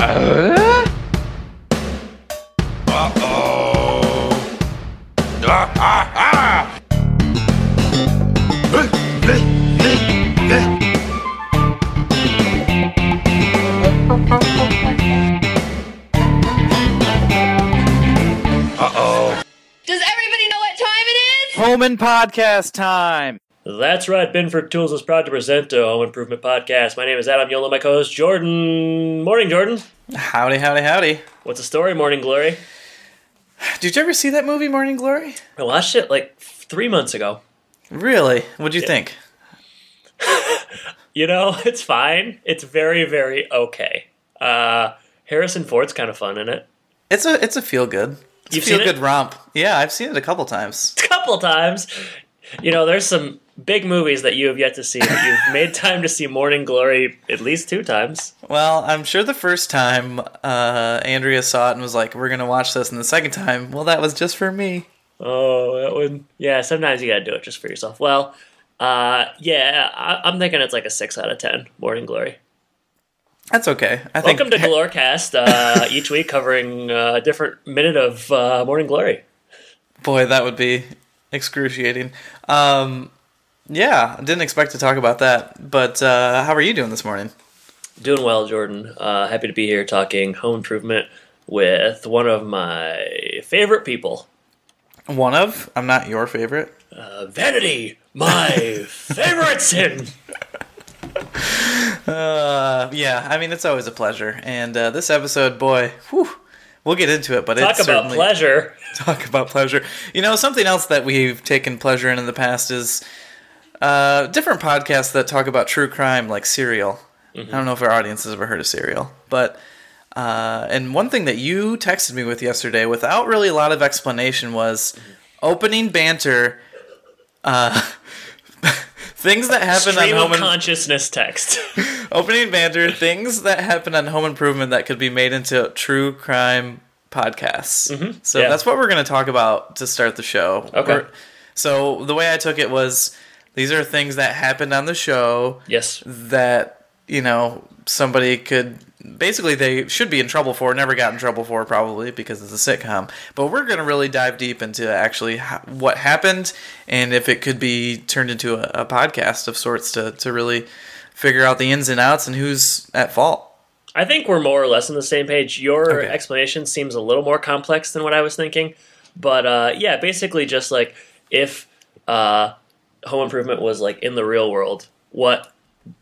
Does everybody know what time it is? Holman podcast time. That's right. Binford Tools is proud to present a Home Improvement Podcast. My name is Adam Yola, my co-host Jordan. Morning, Jordan. Howdy, howdy, howdy. What's the story, Morning Glory? Did you ever see that movie, Morning Glory? I watched it like three months ago. Really? What'd you think? You know, it's fine. It's very, very okay. Uh, Harrison Ford's kind of fun in it. It's a it's a feel good. It's You've a feel good romp. Yeah, I've seen it a couple times. A couple times. You know, there's some big movies that you have yet to see, but you've made time to see Morning Glory at least two times. Well, I'm sure the first time uh, Andrea saw it and was like, "We're gonna watch this," and the second time, well, that was just for me. Oh, that one. Yeah, sometimes you gotta do it just for yourself. Well, uh, yeah, I, I'm thinking it's like a six out of ten. Morning Glory. That's okay. I think. Welcome to Glorecast. Uh, each week covering uh, a different minute of uh, Morning Glory. Boy, that would be excruciating. Um, yeah, I didn't expect to talk about that. But uh, how are you doing this morning? Doing well, Jordan. Uh, happy to be here talking home improvement with one of my favorite people, One of. I'm not your favorite. uh, Vanity, my favorite sin. Uh, yeah, I mean it's always a pleasure, and uh, this episode, boy, whew, we'll get into it. But Talk it's about pleasure. talk about pleasure. You know, something else that we've taken pleasure in in the past is uh, different podcasts that talk about true crime, like Serial. I don't know if our audience has ever heard of Serial, but uh, and one thing that you texted me with yesterday, without really a lot of explanation, was opening banter. Uh, things that happen Stream on home. Im- consciousness text. opening banter things that happen on home improvement that could be made into true crime podcasts so yeah. that's what we're going to talk about to start the show Okay. We're- so the way i took it was these are things that happened on the show yes. that you know somebody could basically they should be in trouble for never got in trouble for probably because it's a sitcom but we're going to really dive deep into actually what happened and if it could be turned into a, a podcast of sorts to, to really figure out the ins and outs and who's at fault I think we're more or less on the same page. Your Okay. explanation seems a little more complex than what I was thinking. But uh, yeah, basically just like if uh, home improvement was like in the real world, what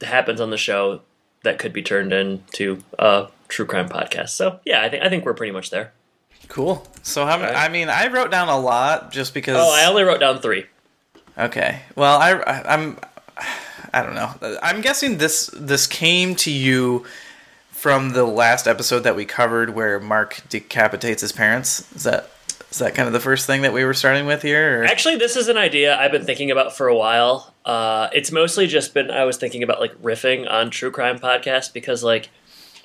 happens on the show that could be turned into a true crime podcast. So yeah, I think I think we're pretty much there. cool so how, Alright. i mean i wrote down a lot just because Oh, I only wrote down three. Okay. Well, I, I I'm I don't know. I'm guessing this this came to you from the last episode that we covered where Mark decapitates his parents. Is that is that kind of the first thing that we were starting with here? Or? Actually, this is an idea I've been thinking about for a while. Uh, it's mostly just been I was thinking about like riffing on true crime podcasts because like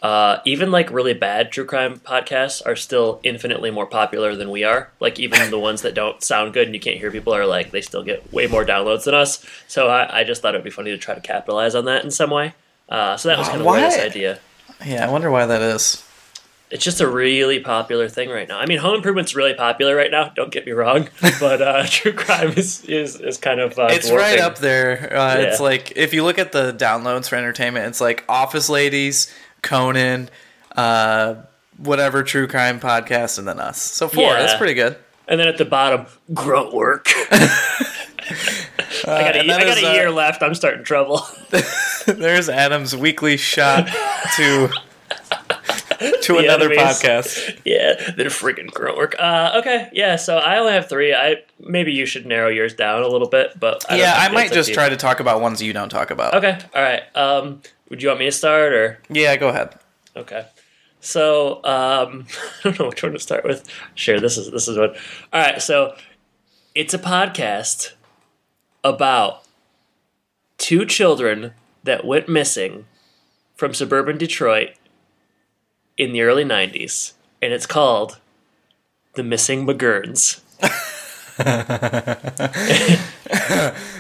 uh, even like really bad true crime podcasts are still infinitely more popular than we are. Like even the ones that don't sound good and you can't hear people are like they still get way more downloads than us. So I, I just thought it would be funny to try to capitalize on that in some way. Uh, so that was kind of this idea. Yeah, I wonder why that is. It's just a really popular thing right now. I mean, home improvement's really popular right now. Don't get me wrong, but uh, true crime is is, is kind of uh, It's right up there. Uh, It's like if you look at the downloads for entertainment, it's like Office Ladies, Conan, uh, whatever true crime podcast, and then us. So four. Yeah. That's pretty good. And then at the bottom, grunt work. I got a, that I got is, a uh, year left. I'm starting trouble. There's Adam's weekly shot to to The another enemies. podcast. yeah, they're freaking grunt work. Uh, okay, yeah. So I only have three. I maybe you should narrow yours down a little bit, but I yeah, I might just try to talk about ones you don't talk about. Okay, all right. Um, would you want me to start or Yeah, go ahead. okay? So um, I don't know which one to start with. Sure, this is this is one. All right, so it's a podcast about two children that went missing from suburban Detroit in the early 90s, and it's called The Missing McGurns.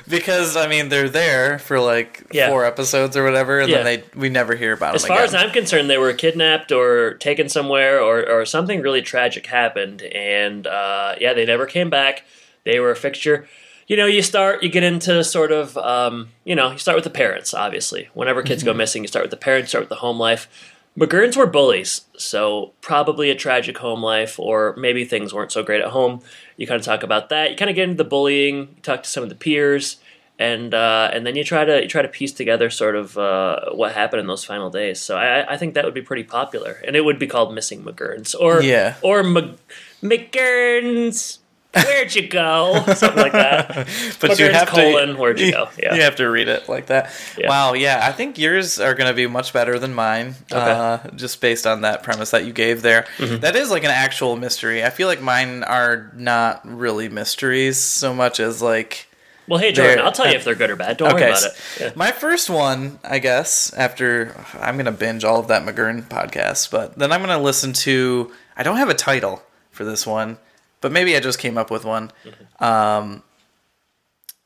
because I mean they're there for like Yeah. four episodes or whatever, and Yeah. then they we never hear about As them As far again. as I'm concerned, they were kidnapped or taken somewhere, or, or something really tragic happened, and uh, yeah, they never came back. They were a fixture. You know, you start, you get into sort of, um, you know, you start with the parents. Obviously, whenever kids go missing, you start with the parents, start with the home life. McGurns were bullies, so probably a tragic home life, or maybe things weren't so great at home. You kind of talk about that. You kind of get into the bullying. You talk to some of the peers, and uh, and then you try to you try to piece together sort of uh, what happened in those final days. So I, I think that would be pretty popular, and it would be called Missing McGurns or Yeah. or Mc, McGurns. Where'd you go? Something like that. but you have colon, to where'd you go? Yeah. you have to read it like that. Yeah. Wow, yeah, I think yours are going to be much better than mine, uh, just based on that premise that you gave there. Mm-hmm. That is like an actual mystery. I feel like mine are not really mysteries so much as like. Well, hey Jordan, I'll tell you if they're good or bad. Don't worry about it. Yeah. my first one, I guess, after I'm gonna binge all of that McGurn podcast, but then I'm gonna listen to. I don't have a title for this one, but maybe I just came up with one. Mm-hmm. Um,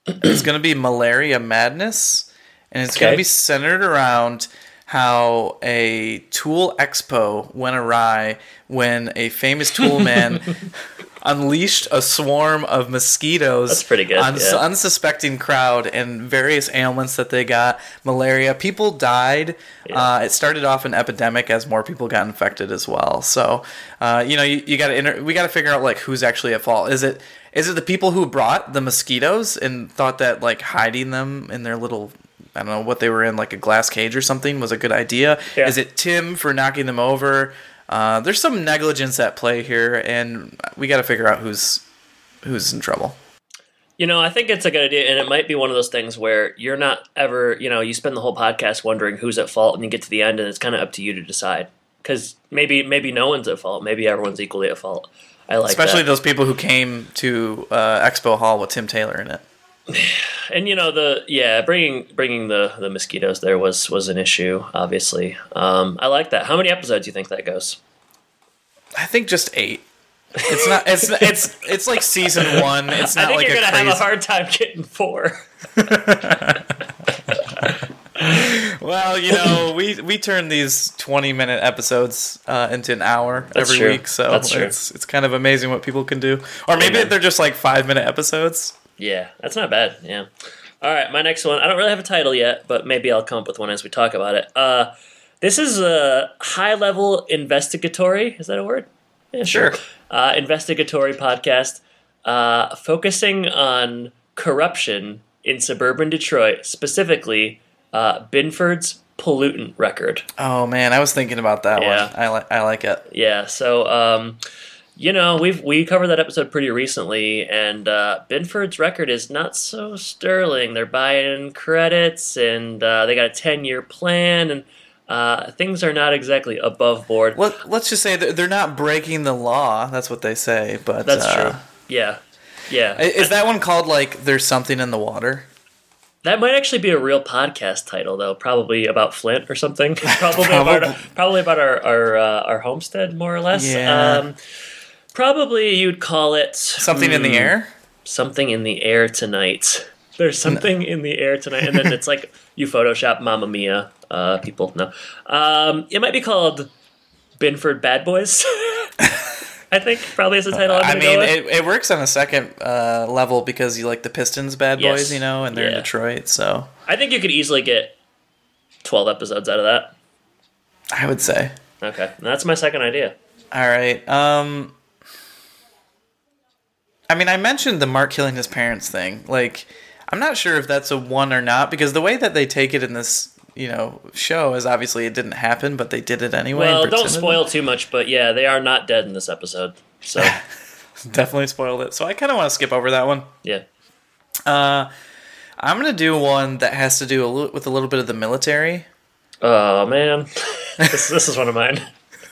it's gonna be Malaria Madness, and it's gonna be centered around how a Tool Expo went awry when a famous tool man unleashed a swarm of mosquitoes That's pretty good, on yeah. unsuspecting crowd and various ailments that they got malaria people died uh, it started off an epidemic as more people got infected as well so uh, you know you, you got to inter- we got to figure out like who's actually at fault is it is it the people who brought the mosquitoes and thought that like hiding them in their little I don't know what they were in, like a glass cage or something, was a good idea. Yeah. Is it Tim for knocking them over? Uh, there's some negligence at play here, and we got to figure out who's who's in trouble. You know, I think it's a good idea, and it might be one of those things where you're not ever, you know, you spend the whole podcast wondering who's at fault, and you get to the end, and it's kind of up to you to decide. Because maybe, maybe no one's at fault. Maybe everyone's equally at fault. I like Especially that. those people who came to uh, Expo Hall with Tim Taylor in it. and you know the yeah bringing bringing the the mosquitoes there was was an issue. Obviously, um, I like that. How many episodes do you think that goes? I think just eight. It's not. It's it's it's like season one. It's not I think like you're gonna crazy. have a hard time getting four. Well, you know, we we turn these twenty minute episodes uh, into an hour That's every true. week, so That's true. it's it's kind of amazing what people can do. Or maybe Amen. they're just like five minute episodes. Yeah, that's not bad. Yeah. All right, my next one. I don't really have a title yet, but maybe I'll come up with one as we talk about it. Uh, this is a high level investigatory. Is that a word? Yeah, Sure. Uh, investigatory podcast uh, focusing on corruption in suburban Detroit, specifically uh, Binford's pollutant record. Oh man, I was thinking about that Yeah. one. I like I like it. Yeah, so um, you know we've we covered that episode pretty recently, and uh, Binford's record is not so sterling. They're buying credits, and uh, they got a ten year plan, and uh, things are not exactly above board. Let, let's just say they're not breaking the law. That's what they say. But That's uh, true. Yeah, yeah. Is that one called like "There's Something in the Water"? that might actually be a real podcast title, though. Probably about Flint or something. probably about Probably. probably about our our uh, our homestead, more or less. Yeah. Um, probably you'd call it Something in the hmm, air. something in the air tonight. There's something in the air tonight, and then it's like you Photoshop Mamma Mia. Uh, people no, um, it might be called Binford Bad Boys. I think probably is the title. I mean, it, it works on a second uh, level because you like the Pistons bad Yes. boys, you know, and they're in Detroit. So I think you could easily get twelve episodes out of that. I would say. Okay, that's my second idea. All right. Um I mean, I mentioned the Mark killing his parents thing. Like, I'm not sure if that's a one or not because the way that they take it in this, you know, show is obviously it didn't happen, but they did it anyway. Well, don't spoil too much, but yeah, they are not dead in this episode. So Definitely spoiled it. So I kind of want to skip over that one. yeah, Uh, I'm gonna do one that has to do a li- with a little bit of the military. oh man, this, this is one of mine.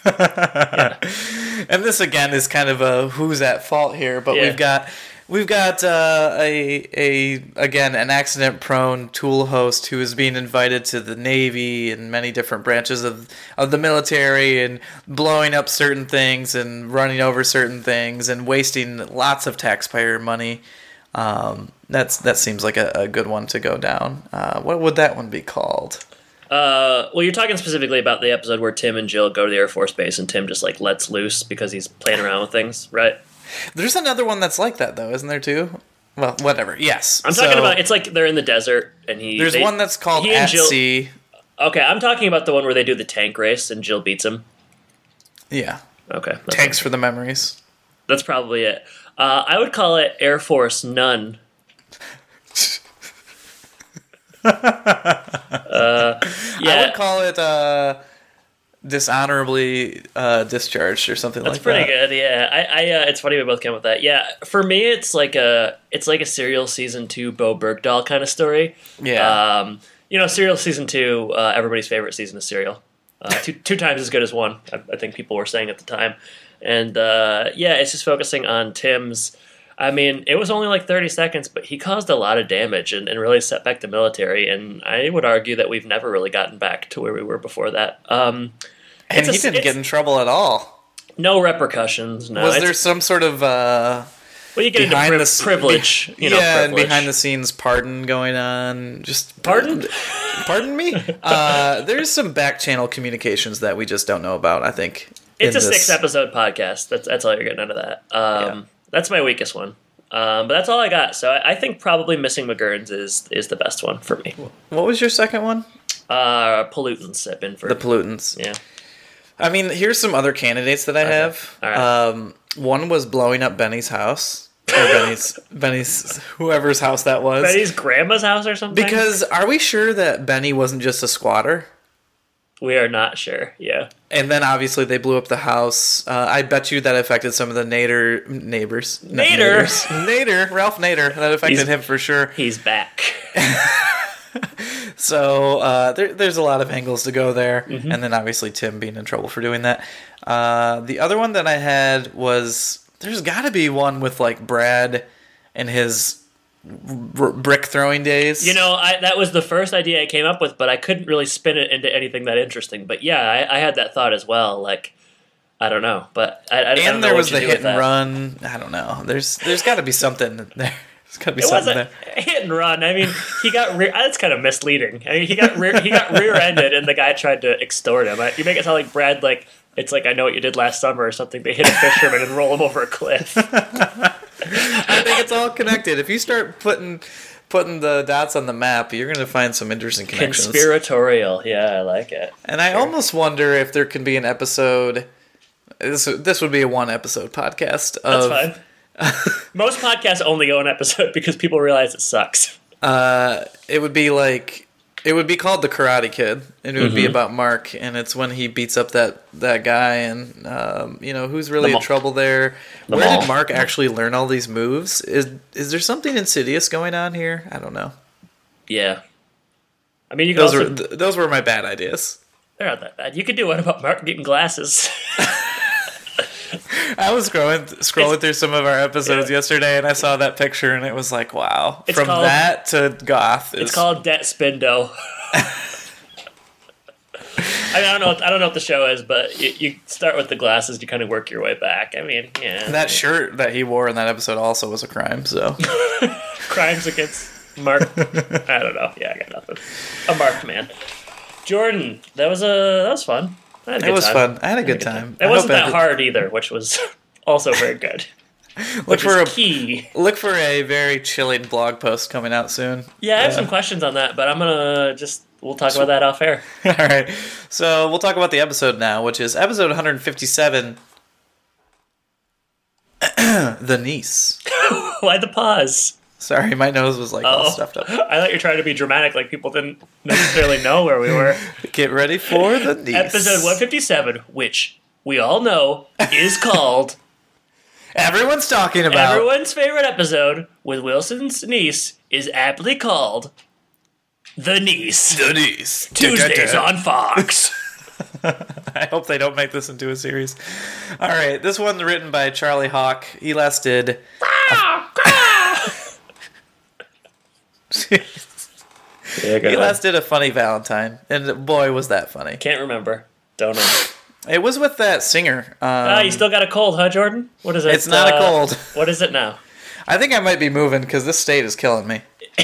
And this again is kind of a who's at fault here, but Yeah. we've got We've got uh, a a again an accident prone tool host who is being invited to the Navy and many different branches of of the military and blowing up certain things and running over certain things and wasting lots of taxpayer money. Um, that's that seems like a, a good one to go down. Uh, what would that one be called? Uh, well, you're talking specifically about the episode where Tim and Jill go to the Air Force Base and Tim just like lets loose because he's playing around with things, right? There's another one that's like that though, isn't there too? Well, whatever. Yes, I'm talking about it's like they're in the desert and he. There's they- one that's called At Jill- Sea. Okay, I'm talking about the one where they do the tank race and Jill beats him. Yeah, Okay, Tanks for the memories. that's probably it. Uh, I would call it Air Force None. Uh, I would call it uh, dishonorably uh, discharged or something That's like that. That's pretty good. Yeah, I, I uh, it's funny we both came up with that. Yeah, for me, it's like a it's like a serial season two Bowe Bergdahl kind of story. Yeah. Um, you know, serial season two, uh, everybody's favorite season of serial. Uh, two two times as good as one. I, I think people were saying at the time, and uh, yeah, it's just focusing on Tim's. I mean, it was only like 30 seconds, but he caused a lot of damage and, and really set back the military. And I would argue that we've never really gotten back to where we were before that. Um, and it's a- he didn't get in trouble at all. no repercussions. No, Was there some sort of uh, Well, you get behind pri- the privilege, be- you know. yeah, and behind the scenes pardon going on? Just Pardon? pardon me. Uh, there's some back channel communications that we just don't know about. I think It's a this- six episode podcast. That's that's all you're getting out of that. Um, That's my weakest one. Um, but that's all I got. So I, I think probably missing McGurns is is the best one for me. What was your second one? Uh, pollutants at Binford. The pollutants. yeah. I mean, here's some other candidates that I have. All right. Um, one was blowing up Benny's house. Or Benny's, Benny's, whoever's house that was. Benny's grandma's house or something. Because are we sure that Benny wasn't just a squatter? We are not sure. Yeah. And then obviously they blew up the house. Uh, I bet you that affected some of the Nader neighbors. Nader? Nader, Ralph Nader. That affected He's- him for sure. He's back. So uh, there, there's a lot of angles to go there, Mm-hmm. and then obviously Tim being in trouble for doing that. Uh, the other one that I had was there's got to be one with like Brad and his r- brick throwing days. You know, I, that was the first idea I came up with, but I couldn't really spin it into anything that interesting. But yeah, I, I had that thought as well. Like, I don't know, but I, I, I don't and there was the hit and run. I don't know. There's there's got to be something there. There's got to be It something there. hit and run. I mean, he got rear. Uh, that's kind of misleading. I mean, he got rear. He got rear-ended, and the guy tried to extort him. I- You make it sound like Brad. Like it's like I know what you did last summer or something. They hit a fisherman and roll him over a cliff. I think it's all connected. If you start putting putting the dots on the map, you're going to find some interesting connections. Conspiratorial. Yeah, I like it. And I almost wonder if there can be an episode. This this would be a one episode podcast. That's fine. Most podcasts only go an episode because people realize it sucks. Uh, it would be like it would be called the Karate Kid, and it would Mm-hmm. be about Mark, and it's when he beats up that that guy, and um, you know who's really in trouble there. the Where mall. did Mark actually learn all these moves? Is is there something insidious going on here? I don't know. Yeah. I mean, you Those also. were th- those were my bad ideas. they're not that bad. You could do one about Mark getting glasses. I was scrolling scrolling It's- through some of our episodes Yeah. yesterday, and I saw that picture, and it was like, wow. It's From called- that to goth, is, It's called Debt Spindo. I, mean, I don't know. I don't know what the show is, but you, you start with the glasses. You kind of work your way back. I mean, yeah. that shirt that he wore in that episode also was a crime. So crimes against Mark. I don't know. Yeah, I got nothing. A marked man. Jordan, that was a that was fun. I had a it was time. fun. I had a good time. It I wasn't that hard either, which was also very good. Look Which for a key. look for a very chilling blog post coming out soon. Yeah, I have Yeah. some questions on that, but I'm gonna just we'll talk about that off air. All right. So we'll talk about the episode now, which is episode 157. the niece. Why the pause? Sorry, my nose was like all Oh, stuffed up. I thought you were trying to be dramatic, like people didn't necessarily know where we were. Get ready for the niece. Episode 157, which we all know is called Everyone's talking about. everyone's favorite episode with Wilson's niece is aptly called The Niece. the niece. Tuesdays Da-da-da. on Fox. I hope they don't make this into a series. All right, this one's written by Charlie Hauck. He last did. Yeah, go He ahead. last did a funny Valentine, and boy, was that funny. Can't remember. Don't know. It was with that singer. Um, Ah, you still got a cold, huh, Jordan? What is it? It's not a uh, cold. What is it now? I think I might be moving because this state is killing me.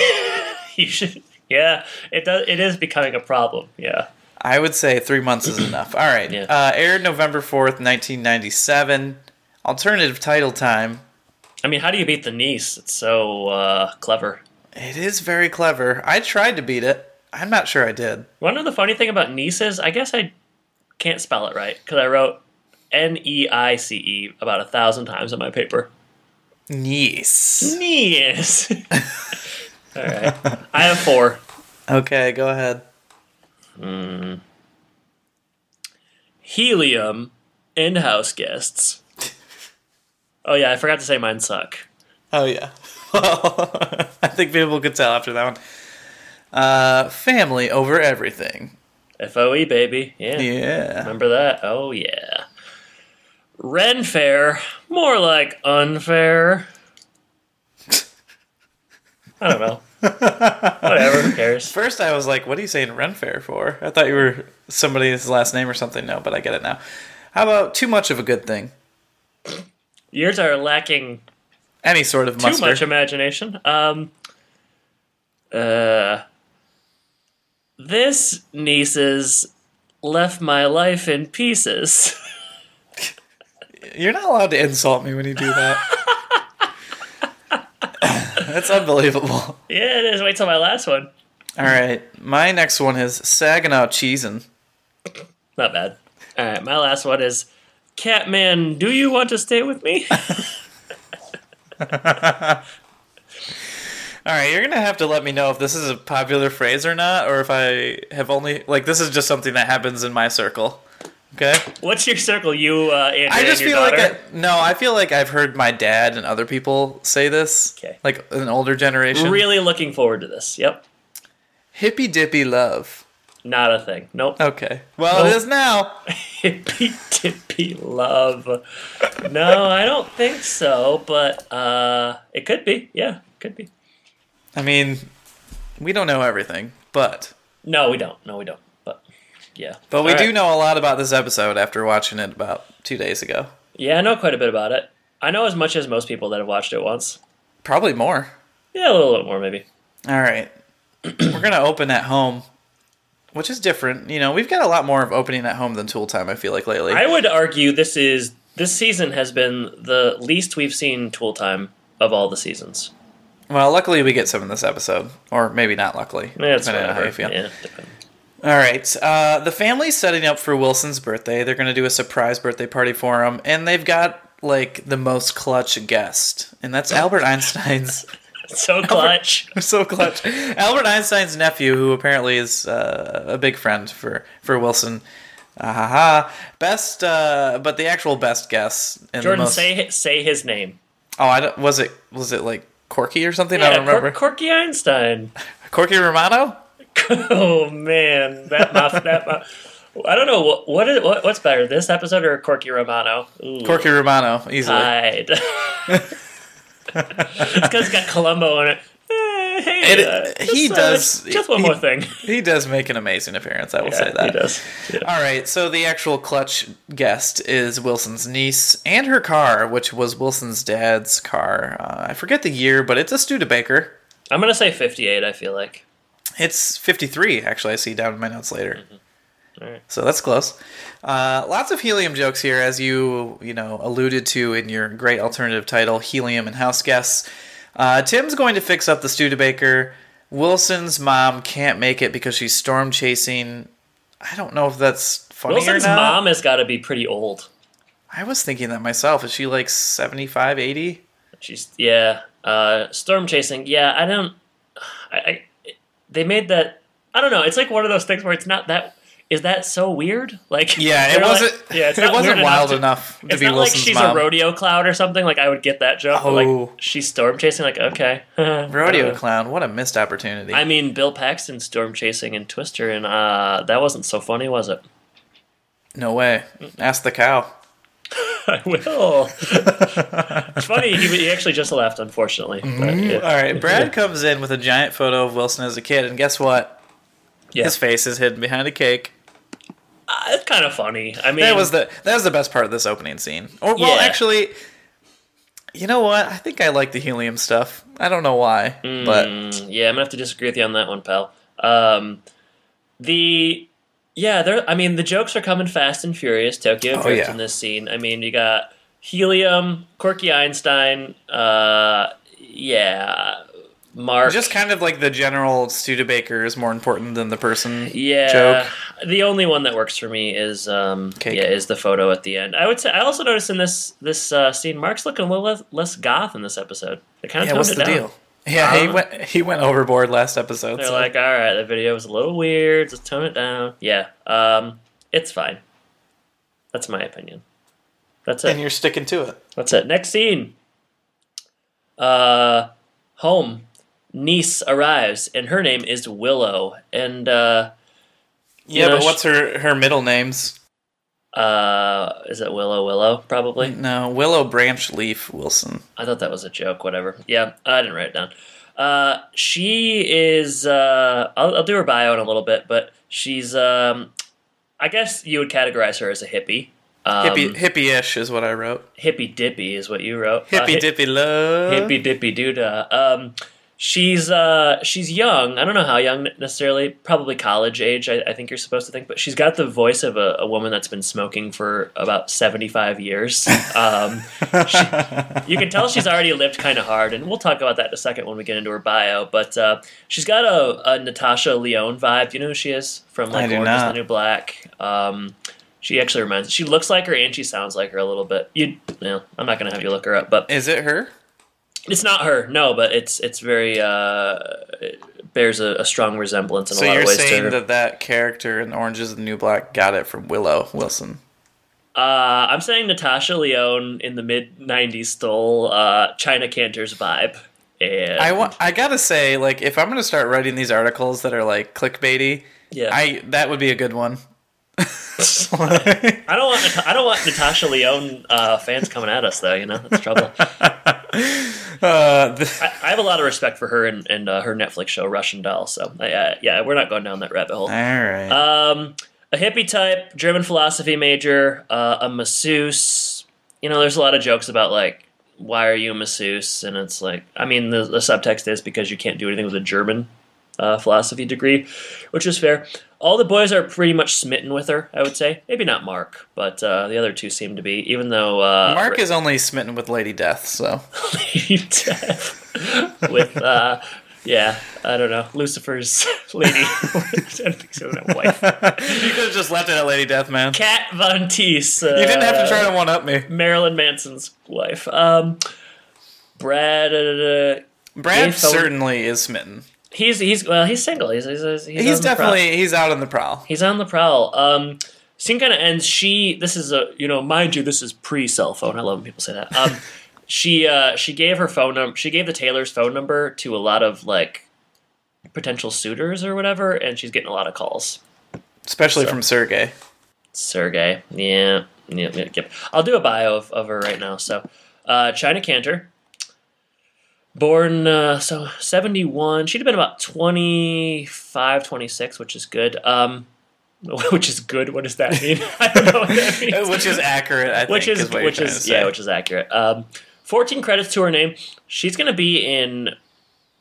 You should. Yeah, it does. It is becoming a problem. Yeah. I would say three months is enough. All right. Yeah. Uh, aired November 4th, 1997. Alternative title time. I mean, how do you beat the niece? It's so uh, clever. It is very clever. I tried to beat it. I'm not sure I did. One of the funny thing about niece is? I guess I can't spell it right because I wrote N E I C E about a thousand times on my paper. Yes. Niece. All right. I have four. Okay, go ahead. Hmm. Helium in-house guests. Oh yeah, I forgot to say mine suck. Oh, yeah. I think people could tell after that one. Uh, family over everything. FOE E, baby. Yeah. Yeah. Remember that? Oh yeah. Ren fair, more like unfair. I don't know. Whatever, who cares? First, I was like, what are you saying Ren Fair for? I thought you were somebody's last name or something. No, but I get it now. How about too much of a good thing? Yours are lacking Any sort of too much imagination. Um uh this nieces left my life in pieces. You're not allowed to insult me when you do that. That's unbelievable. yeah, it is. Wait till my last one. All right, my next one is Saginaw cheesin'. Not bad. All right, my last one is Catman, do you want to stay with me? All right, you're gonna have to let me know if this is a popular phrase or not, or if I have only like this is just something that happens in my circle. Okay. What's your circle? You, uh, Andrew, I just and feel daughter? like I, no, I feel like I've heard my dad and other people say this. Okay. Like an older generation. really looking forward to this. Yep. Hippy dippy love. Not a thing. Nope. Okay. Well, Nope. it is now. Hippy dippy love. No, I don't think so, but uh, it could be. Yeah, could be. I mean, we don't know everything, but No, we don't. No, we don't. But yeah. but we All do right. know a lot about this episode after watching it about two days ago. Yeah, I know quite a bit about it. I know as much as most people that have watched it once. Probably more. Yeah, a little bit more maybe. All right. We're going to open at home, which is different. You know, we've got a lot more of opening at home than Tool Time, I feel like, lately. I would argue this is this season has been the least we've seen Tool Time of all the seasons. Well, luckily we get some in this episode. Or maybe not luckily. Yeah, it's on how you feel. Yeah, All right. Uh, the family's setting up for Wilson's birthday. They're going to do a surprise birthday party for him. And they've got, like, the most clutch guest. And that's Albert Einstein's So clutch. so clutch. Albert Einstein's nephew, who apparently is uh, a big friend for for Wilson. Ah ha ha. Best, uh, but the actual best guess. Jordan, the most, say say his name. Oh, I don't, was it was it like Corky or something? I don't remember. Cor- Corky Einstein. Corky Romano. Oh man, that muff, that muff. I don't know what what is what, what's better, this episode or Corky Romano? Ooh, Corky Romano, easily. Hide. it's because it's got Columbo in it. Hey, It- uh, he just, uh, does- just one he- more thing. he does make an amazing appearance. I will Yeah, say that. he does. Yeah. All right, so the actual clutch guest is Wilson's niece and her car, which was Wilson's dad's car. Uh, I forget the year, but it's a Studebaker. I'm gonna say 58. I feel like. It's 53, actually, I see down in my notes later. Alright. So that's close. Uh, lots of helium jokes here, as you you know alluded to in your great alternative title, Helium and House Guests. Uh, Tim's going to fix up the Studebaker. Wilson's mom can't make it because she's storm chasing. I don't know if that's funny Wilson's or not. mom has got to be pretty old. I was thinking that myself. Is she like 75, 80? She's yeah. Uh, storm chasing. Yeah, I don't. I, I they made that. I don't know. It's like one of those things where it's not that. Is that so weird? Like Yeah, it they're like- wasn't. yeah, it wasn't wild to- enough to It's be not Wilson's like she's mom. a rodeo clown or something. Like I would get that joke. Oh. like she's storm chasing. Like okay, Rodeo clown. What a missed opportunity. I mean, Bill Paxton storm chasing and Twister, and uh, that wasn't so funny, was it? no way. Ask the cow. I will. it's funny. He, he actually just left, unfortunately. Yeah. All right, Brad comes in with a giant photo of Wilson as a kid, and guess what? Yeah. His face is hidden behind a cake. Uh, it's kind of funny. I mean, That was the that was the best part of this opening scene. Or well, Yeah. actually, you know what? I think I like the helium stuff. I don't know why, but Mm, yeah, I'm gonna have to disagree with you on that one, pal. Um, the yeah, there. I mean, the jokes are coming fast and furious. Tokyo Oh, Drift yeah. in this scene. I mean, you got helium, Corky Einstein. Uh, yeah, Mark. just kind of like the general Studebaker is more important than the person yeah. joke. The only one that works for me is um, Cake. yeah, is the photo at the end. I would say. I also noticed in this this uh, scene, Mark's looking a little less, less goth in this episode. They kind of Yeah, toned what's it the down. deal? Yeah, he Uh, went he went overboard last episode. They're so- like, all right, the video was a little weird. Just tone it down. Yeah, um, it's fine. That's my opinion. That's it. and you're sticking to it. That's it. Next scene. Uh, home. Niece arrives, and her name is Willow. And uh, Yeah, know, but what's her her middle names? uh, is it Willow? Willow, probably. No, Willow Branch Leaf Wilson. I thought that was a joke. Whatever. Yeah, I didn't write it down. Uh, she is. Uh, I'll, I'll do her bio in a little bit, but she's. Um, I guess you would categorize her as a hippie. Um, Hippie hippie-ish is what I wrote. hippy dippy is what you wrote. Uh, Hippy hi- dippy love. hippy dippy doodah. Um, she's uh, she's young. I don't know how young necessarily. Probably college age. I, I think you're supposed to think, but she's got the voice of a, a woman that's been smoking for about seventy five years. Um, she, you can tell she's already lived kind of hard, and we'll talk about that in a second when we get into her bio. But uh, she's got a, a Natasha Lyonne vibe. Do you know who she is from like Orange is the. New Black? Um, she actually reminds. She looks like her, and she sounds like her a little bit. You, know, I'm not gonna have you look her up, but Is it her? It's not her, no, but it's it's very uh, it bears a, a strong resemblance in So a lot you're of ways to saying her. that that character in Orange is the New Black got it from Willow Wilson? uh, I'm saying Natasha Lyonne in the mid '90s stole uh, China Kantner's vibe, and I want. I gotta say, like, if I'm gonna start writing these articles that are like clickbaity, yeah. I that would be a good one. I don't want Nat- I don't want Natasha Lyonne uh, fans coming at us though. You know that's trouble. Uh, th- I, I have a lot of respect for her and, and uh, her Netflix show Russian Doll. So I, uh, yeah, we're not going down that rabbit hole. all right. Um, a hippie type, German philosophy major, uh, a masseuse. You know, there's a lot of jokes about like, why are you a masseuse? And it's like, I mean, the, the subtext is because you can't do anything with a German uh, philosophy degree, which is fair. All the boys are pretty much smitten with her, I would say. Maybe not Mark, but uh, the other two seem to be, even though. Uh, Mark is only smitten with Lady Death, so Lady Death with uh yeah I don't know Lucifer's lady I don't think so wife you could have just left it at Lady Death, man. Kat Von Teese uh, You didn't have to try to one up me. Marilyn Manson's wife um Brad uh, Brad Gay certainly is smitten. He's he's well he's single. He's he's, he's, He's, on the prowl. definitely he's out on the prowl. he's on the prowl. Um scene kind of ends she this is a you know mind you this is pre cell phone. I love when people say that. Um she uh she gave her phone number she gave the Taylor's phone number to a lot of like potential suitors or whatever and she's getting a lot of calls. Especially So- from Sergey. Sergey. Yeah. Yep, yep, yep. I'll do a bio of, of her right now. So uh China Kantner born uh so 71 she'd have been about 25 26 which is good um which is good what does that mean i don't know what that means Which is accurate, I think. which is, what which is yeah, which is accurate. Um, Fourteen credits to her name. She's going to be in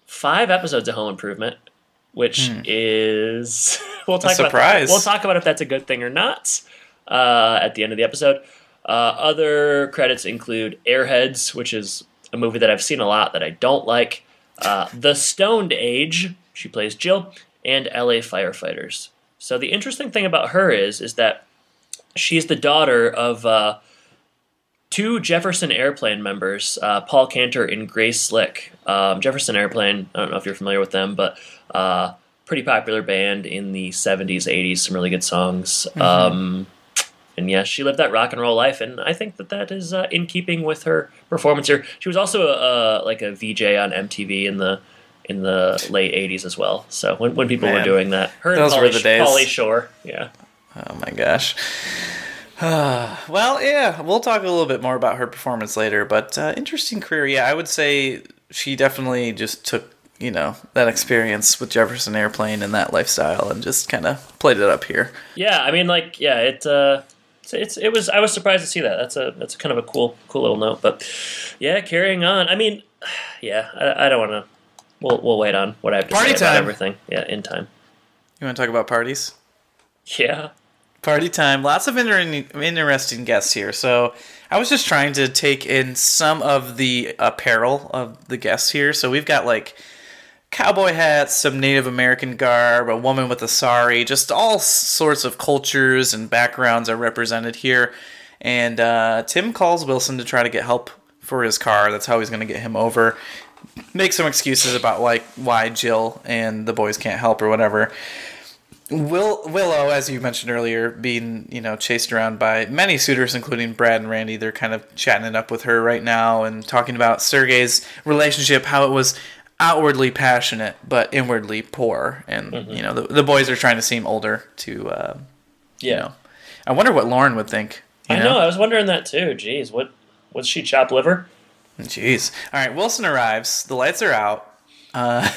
five episodes of Home Improvement, which is we'll talk about. Hmm. surprise. We'll talk about if that's a good thing or not uh, at the end of the episode. Uh, other credits include Airheads, which is a movie that I've seen a lot that I don't like. Uh, the Stoned Age, she plays Jill, and L.A. Firefighters. So the interesting thing about her is is that she's the daughter of uh, two Jefferson Airplane members, uh, Paul Kantner and Grace Slick. Um, Jefferson Airplane, I don't know if you're familiar with them, but uh, pretty popular band in the 70s, 80s, some really good songs. Um, and yeah, she lived that rock and roll life, and I think that that is uh, in keeping with her performance here. She was also a, like a VJ on MTV in the in the late 80s as well. So when, when people were doing that, her Those and were the days. Shore, yeah. Oh my gosh. Well, yeah, we'll talk a little bit more about her performance later, but uh, interesting career. Yeah, I would say she definitely just took, you know, that experience with Jefferson Airplane and that lifestyle and just kind of played it up here. Yeah, I mean, like, yeah, it. Uh, it's, it's it was. I was surprised to see that. That's a that's kind of a cool cool little note. But yeah, carrying on. I mean, yeah, I, I don't want to. We'll we'll wait on what I have to Party say about time. everything. Yeah, in time. You want to talk about parties? Yeah. Party time. Lots of inter- interesting guests here. So I was just trying to take in some of the apparel of the guests here. So we've got like cowboy hats, some Native American garb, a woman with a sari, just all sorts of cultures and backgrounds are represented here. And uh, Tim calls Wilson to try to get help for his car. That's how he's going to get him over. Make some excuses about like why Jill and the boys can't help or whatever. Will Willow, as you mentioned earlier, being you know chased around by many suitors, including Brad and Randy. They're kind of chatting it up with her right now and talking about Sergey's relationship, how it was outwardly passionate but inwardly poor, and you know the, the boys are trying to seem older to, uh, you know. I wonder what Lauren would think. I know. I was wondering that too. Jeez, what was she chop liver? Jeez. All right, Wilson arrives. The lights are out. Uh,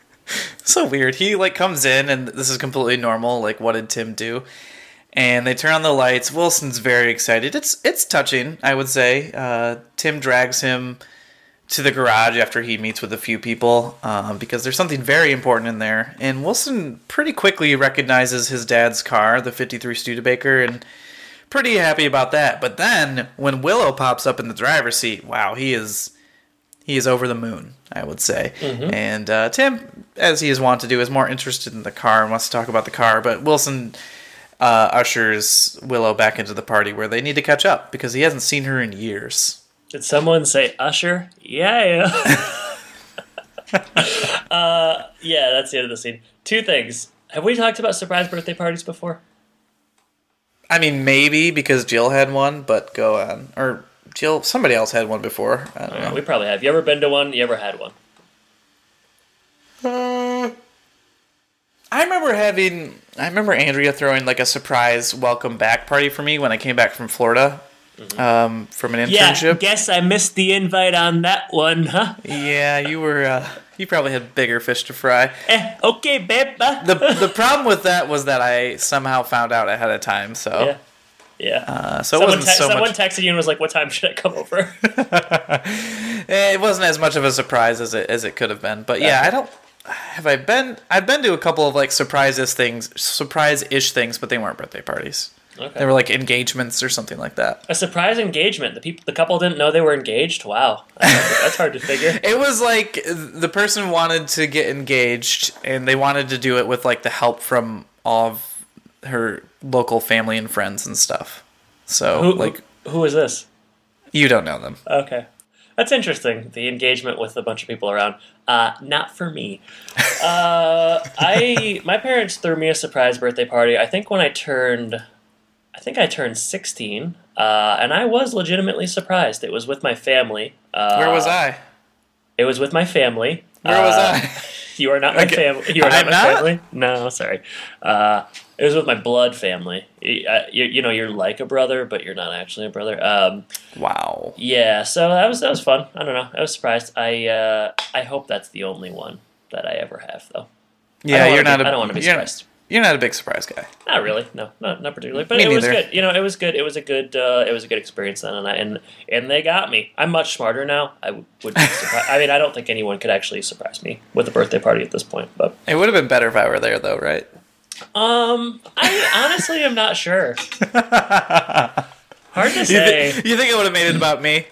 so weird. He like comes in, and this is completely normal. Like, what did Tim do? And they turn on the lights. Wilson's very excited. It's it's touching, I would say. Uh, Tim drags him to the garage after he meets with a few people um, because there's something very important in there. And Wilson pretty quickly recognizes his dad's car, the 53 Studebaker, and pretty happy about that. But then when Willow pops up in the driver's seat, wow, he is he is over the moon, I would say. And uh, Tim, as he is wont to do, is more interested in the car and wants to talk about the car. But Wilson uh, ushers Willow back into the party where they need to catch up because he hasn't seen her in years. Did someone say Usher? Yeah. uh, yeah, that's the end of the scene. Two things. Have we talked about surprise birthday parties before? I mean, maybe because Jill had one, but go on. Or Jill, somebody else had one before. I don't know. we probably have. You ever been to one? You ever had one? I remember having. I remember Andrea throwing like a surprise welcome back party for me when I came back from Florida, um, from an internship. Yeah, guess I missed the invite on that one, huh? Yeah, you were. Uh, you probably had bigger fish to fry. Eh, okay, babe. uh. the The problem with that was that I somehow found out ahead of time. So, yeah. Yeah. uh, so it someone wasn't te- so someone much. texted you and was like, "What time should I come over?" it wasn't as much of a surprise as it as it could have been. But yeah, I don't. Have I been? I've been to a couple of like surprises things, surprise ish things, but they weren't birthday parties. Okay. They were like engagements or something like that. A surprise engagement. The people, the couple didn't know they were engaged. Wow, that's hard to, that's hard to figure. It was like the person wanted to get engaged, and they wanted to do it with like the help from all of her local family and friends and stuff. So Who, like who is this? you don't know them. Okay. That's interesting. The engagement with a bunch of people around. Uh, not for me. Uh, I my parents threw me a surprise birthday party. I think when I turned, I think I turned sixteen, uh, and I was legitimately surprised. It was with my family. Uh, Where was I? It was with my family. Where was Uh, I? You are not my Okay. family. You are not I'm my not? family. No, sorry. Uh, it was with my blood family. You, uh, you, you know, you're like a brother, but you're not actually a brother. Um, Wow. yeah, so that was that was fun. I don't know. I was surprised. I uh, I hope that's the only one that I ever have, though. Yeah, you're be- not. A, I don't wanna be you're, surprised. You're not a big surprise guy. Not really. No, not not particularly. But Me it was good. You know, it was good. It was a good. Uh, it was a good experience then, and I, and and they got me. I'm much smarter now. I would. be surprised. I mean, I don't think anyone could actually surprise me with a birthday party at this point. But It would have been better if I were there, though, right? um, I honestly am not sure. Hard to You, say. you think it would have made it about me?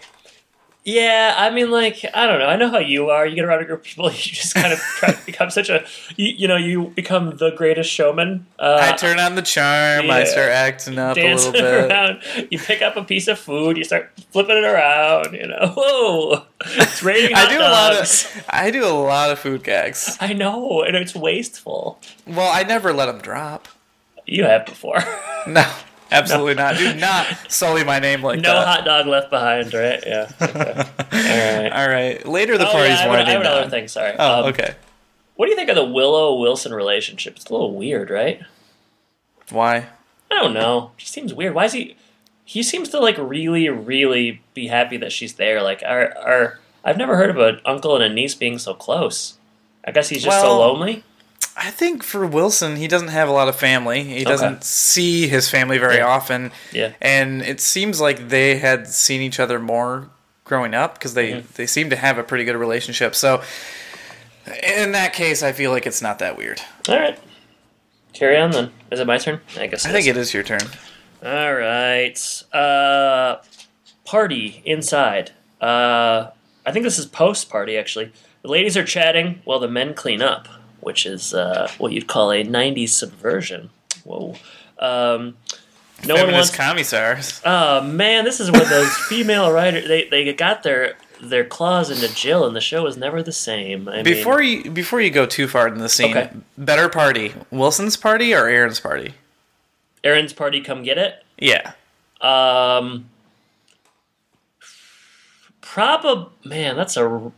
Yeah, I mean, like, I don't know. I know how you are. You get around a group of people, you just kind of try to become such a, you, you know, you become the greatest showman. Uh, I turn on the charm. I start acting up a little bit. around. You pick up a piece of food, you start flipping it around. You know, whoa, it's raining I do a lot of. I do a lot of food gags. I know, and it's wasteful. Well, I never let them drop. You have before. No, absolutely not. Do not sully my name like no that. No hot dog left behind, right? Yeah. Okay. All right. All right. Later, the Oh, party's yeah, I have, winding I have another thing. Sorry. Oh, Um, okay. What do you think of the Willow Wilson relationship? It's a little weird, right? Why? I don't know. It just seems weird. Why is he? he seems to like really, really be happy that she's there. Like, our, our I've never heard of an uncle and a niece being so close. I guess he's just so lonely. I think for Wilson, he doesn't have a lot of family. He doesn't see his family very Yeah. often. Yeah. And it seems like they had seen each other more growing up because they, Mm-hmm. they seem to have a pretty good relationship. So in that case, I feel like it's not that weird. All right, carry on then. Is it my turn? I guess. I think it is your turn. All right. Uh, party inside. Uh, I think this is post party actually. The ladies are chatting while the men clean up, which is uh, what you'd call a '90s subversion. Whoa. Um, no one wants. Feminist commissars. Oh man, this is where those female writers they, they got their their claws into Jill, and the show was never the same. I mean, Before you before you go too far in the scene, Okay. better party, Wilson's party or Aaron's party? Aaron's party, come get it. Yeah. Um, probably, man, that's a, uh,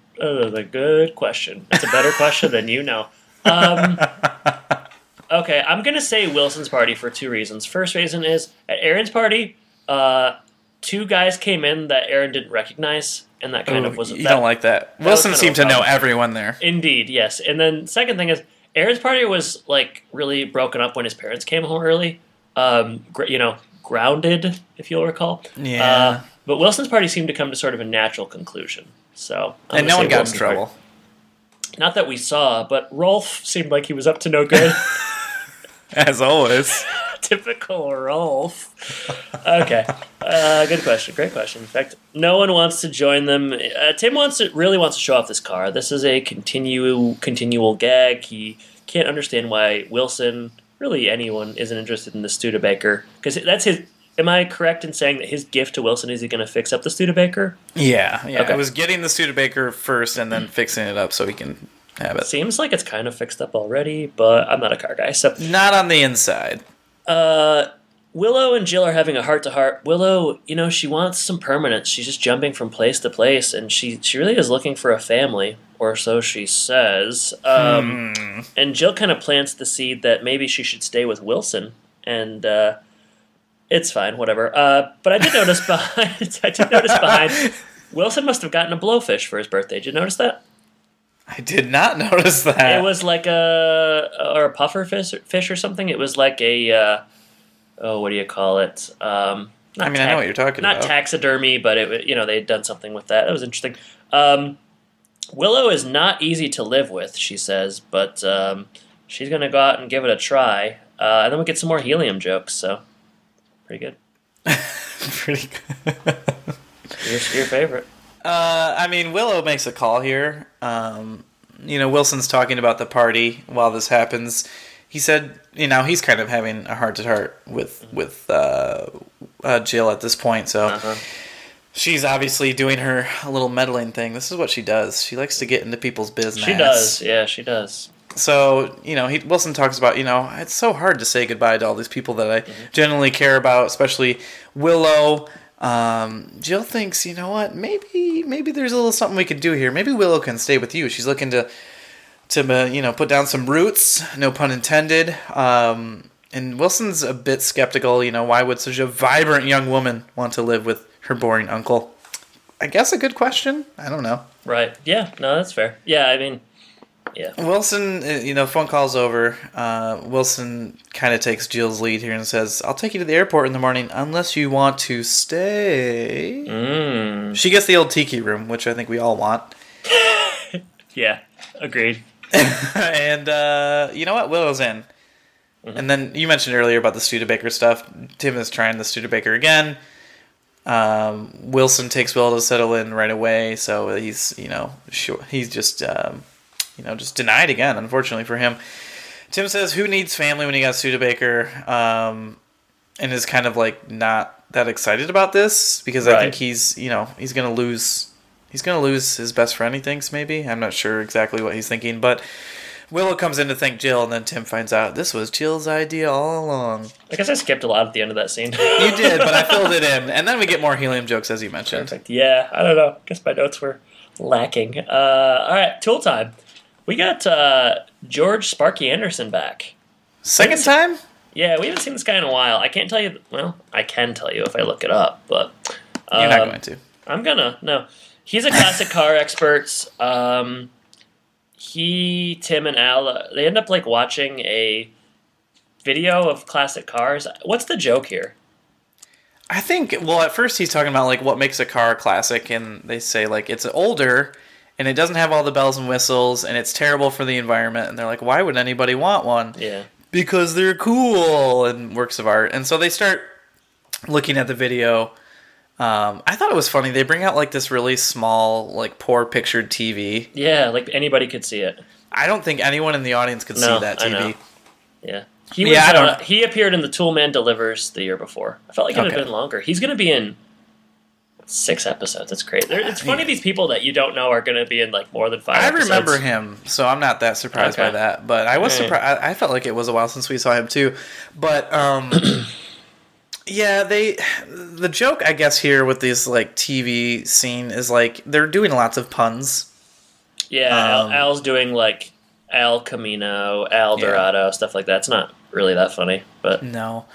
a good question. It's a better question than you know. Um, okay, I'm gonna say Wilson's party for two reasons. First reason is at Aaron's party, uh, two guys came in that Aaron didn't recognize, and that kind Ooh, of was you that- don't like that. was Wilson seemed to know everyone there. Indeed, yes. And then second thing is Aaron's party was like really broken up when his parents came home early. Um, gr- you know, grounded, if you'll recall. Yeah. Uh, but Wilson's party seemed to come to sort of a natural conclusion. So, I'm and no one got in trouble. party. Trouble. Not that we saw, but Rolf seemed like he was up to no good. As always. Typical Rolf. Okay, uh, good question. Great question. In fact, no one wants to join them. Uh, Tim wants to really wants to show off this car. This is a continue continual gag. He can't understand why Wilson, really anyone, isn't interested in the Studebaker because that's his. Am I correct in saying that his gift to Wilson is he going to fix up the Studebaker? Yeah, yeah. Okay. It was getting the Studebaker first and then fixing it up so he can have it. Seems like it's kind of fixed up already, but I'm not a car guy, so Not on the inside. Uh, Willow and Jill are having a heart to heart. Willow, you know, she wants some permanence. She's just jumping from place to place, and she she really is looking for a family, or so she says. Um, Hmm. And Jill kind of plants the seed that maybe she should stay with Wilson, and uh, it's fine, whatever. Uh, but I did notice behind. I did notice behind. Wilson must have gotten a blowfish for his birthday. Did you notice that? I did not notice that. It was like a or a puffer fish, fish or something. It was like a uh, oh, what do you call it? Um, I mean, I know what you're talking not about. Not taxidermy, but it you know they had done something with that. That was interesting. Um, Willow is not easy to live with, she says, but um, she's gonna go out and give it a try. Uh, and then we get some more helium jokes. So pretty good. Pretty good. Your, your favorite? Uh, I mean, Willow makes a call here. Um, you know, Wilson's talking about the party while this happens. He said, you know, he's kind of having a heart to heart with with uh, uh, Jill at this point. So Uh-huh. she's obviously doing her little meddling thing. This is what she does. She likes to get into people's business. She does. Yeah, she does. So you know, he Wilson talks about you know it's so hard to say goodbye to all these people that I generally care about, especially Willow. Um, Jill thinks, you know what? Maybe maybe there's a little something we could do here. Maybe Willow can stay with you. She's looking to to uh, you know put down some roots, no pun intended. Um, and Wilson's a bit skeptical. You know, why would such a vibrant young woman want to live with her boring uncle? I guess a good question. I don't know. Right. Yeah. No, that's fair. Yeah. I mean, yeah. Wilson, uh, you know, phone call's over. Uh, Wilson kind of takes Jill's lead here and says, "I'll take you to the airport in the morning, unless you want to stay." Mm. She gets the old tiki room, which I think we all want. Yeah. Agreed. and uh, you know what? Willow's in. And then you mentioned earlier about the Studebaker stuff. Tim is trying the Studebaker again. Um, Wilson takes Willow to settle in right away, so he's you know sure he's just um, you know just denied again. Unfortunately for him, Tim says, "Who needs family when you got Studebaker?" Um, and is kind of like not that excited about this because I think he's you know he's gonna lose he's gonna lose his best friend. He thinks maybe I'm not sure exactly what he's thinking, but Willow comes in to thank Jill, and then Tim finds out this was Jill's idea all along. I guess I skipped a lot at the end of that scene. You did, but I filled it in, and then we get more helium jokes as you mentioned. Perfect. Yeah, I don't know. I Guess my notes were lacking. Uh, all right, tool time. We got uh, George Sparky Anderson back. Second time? Yeah, we haven't seen this guy in a while. I can't tell you. Well, I can tell you if I look it up, but You're not um, going to. I'm gonna no. He's a classic car expert. Um, he, Tim, and Al uh, they end up like watching a video of classic cars. What's the joke here? I think well at first he's talking about like what makes a car a classic and they say like it's older and it doesn't have all the bells and whistles and it's terrible for the environment and they're like why would anybody want one? Yeah, Because they're cool and works of art. And so they start looking at the video. Um, I thought it was funny. They bring out like this really small, like poor pictured TV. yeah, like anybody could see it. I don't think anyone in the audience could No, see that TV. Yeah. He Yeah, was, I don't- uh, he appeared in the Toolman Delivers the year before. I felt like it Okay. had been longer. He's going to be in six episodes. That's great. There- It's funny these people that you don't know are going to be in like more than five. I episodes. remember him, so I'm not that surprised by that. But I was Alright. surprised. I, I felt like it was a while since we saw him too. But um, yeah, they the joke I guess here with this like TV scene is like they're doing lots of puns. Yeah, Al, Um, Al's doing like Al Camino, Al Yeah. Dorado, stuff like that. It's not really that funny, but No,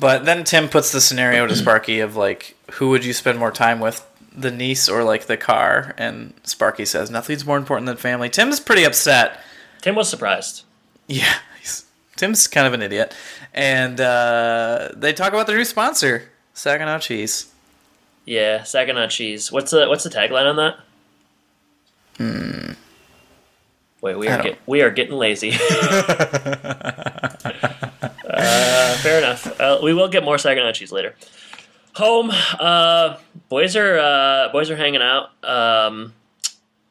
but then Tim puts the scenario to Sparky of like, who would you spend more time with, the niece or like the car? And Sparky says nothing's more important than family. Tim's pretty upset. Tim was surprised. Yeah, he's, Tim's kind of an idiot. And uh, they talk about their new sponsor, Saginaw Cheese. Yeah, Saginaw cheese. What's the what's the tagline on that? Wait, we Hmm. Are get, we are getting lazy. uh, fair enough. Uh, we will get more Saginaw cheese later. Home, uh, boys are uh, boys are hanging out, um,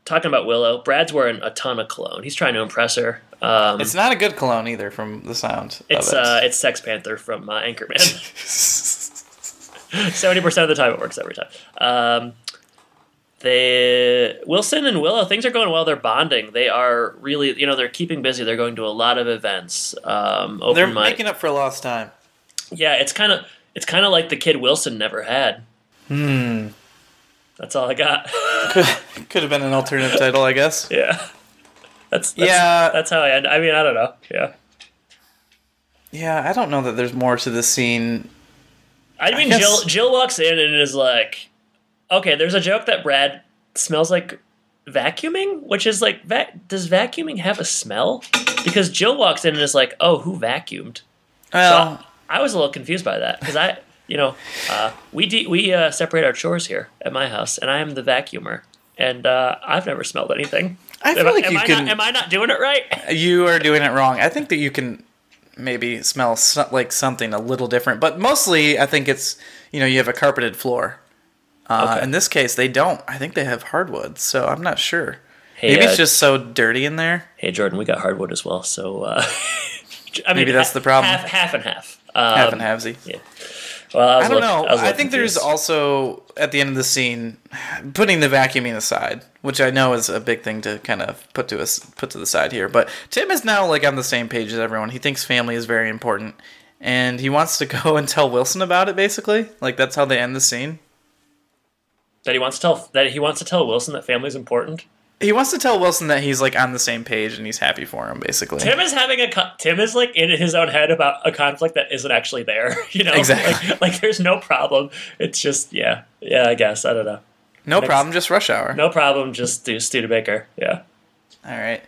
talking about Willow. Brad's wearing a ton of cologne. He's trying to impress her. Um, It's not a good cologne either, from the sound. it's it. uh, it's Sex Panther from uh, Anchorman. Seventy percent of the time, it works every time. Um, they Wilson and Willow, things are going well. They're bonding. They are really, you know, they're keeping busy. They're going to a lot of events. Um, open They're mic. making up for lost time. yeah, it's kind of it's kind of like the kid Wilson never had. Hmm. That's all I got. Could, could have been an alternative title, I guess. yeah, that's, that's Yeah. That's how I end. I mean, I don't know. Yeah, Yeah, I don't know that there's more to the scene. I mean, guess- Jill Jill walks in and is like, "Okay, there's a joke that Brad smells like vacuuming, which is like, vac- does vacuuming have a smell?" Because Jill walks in and is like, "Oh, who vacuumed?" Well, I was a little confused by that because I, you know, uh, we de- we uh, separate our chores here at my house, and I am the vacuumer, and uh, I've never smelled anything. I feel am, like am you I can. not, am I not doing it right? You are doing it wrong. I think that you can maybe smell so, like something a little different, but mostly I think it's you know you have a carpeted floor. Uh, Okay. In this case, they don't. I think they have hardwood, so I'm not sure. Hey, maybe uh, it's just so dirty in there. Hey, Jordan, we got hardwood as well, so uh, I mean, Maybe that's ha- the problem. Half, half and half. Um, Half and halvesy. Well, I, was I don't little- know. I, I, think there's also at the end of the scene, putting the vacuuming aside, which I know is a big thing to kind of put to us put to the side here. But Tim is now like on the same page as everyone. He thinks family is very important, and he wants to go and tell Wilson about it. Basically, like that's how they end the scene. that he wants to tell that he wants to tell Wilson that family is important. He wants to tell Wilson that he's like on the same page and he's happy for him. Basically, Tim is having a co- Tim is like in his own head about a conflict that isn't actually there. You know, Exactly. Like, like there's no problem. It's just yeah, yeah. I guess I don't know. no problem, just rush hour. No problem. Just do Studebaker. Yeah. All right.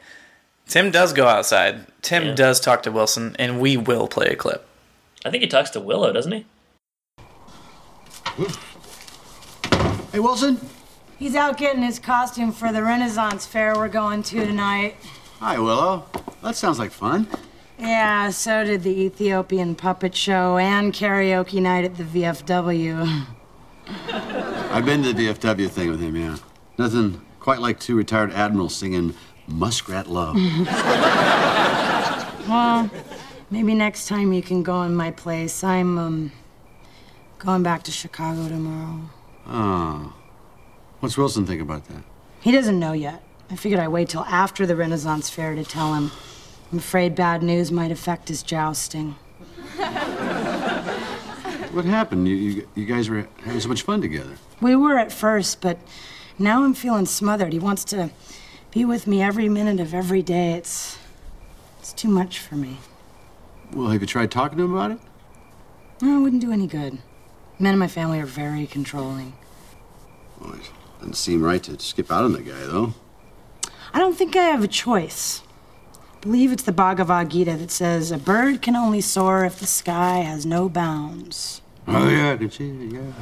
Tim does go outside. Tim Yeah. does talk to Wilson, and we will play a clip. I think he talks to Willow, doesn't he? Hey, Wilson. He's out getting his costume for the Renaissance fair we're going to tonight. Hi, Willow. That sounds like fun. Yeah, so did the Ethiopian puppet show and karaoke night at the VFW. I've been to the VFW thing with him, yeah. Nothing quite like two retired admirals singing Muskrat Love. Well, maybe next time you can go in my place. I'm um going back to Chicago tomorrow. oh. What's Wilson think about that? He doesn't know yet. I figured I'd wait till after the Renaissance fair to tell him. I'm afraid bad news might affect his jousting. What happened? You, you, you guys were having so much fun together. We were at first, but now I'm feeling smothered. He wants to be with me every minute of every day. It's it's too much for me. Well, have you tried talking to him about it? No, it wouldn't do any good. Men in my family are very controlling. It doesn't seem right to skip out on the guy, though. I don't think I have a choice. I believe it's the Bhagavad Gita that says a bird can only soar if the sky has no bounds. Oh, yeah, I can see it, yeah.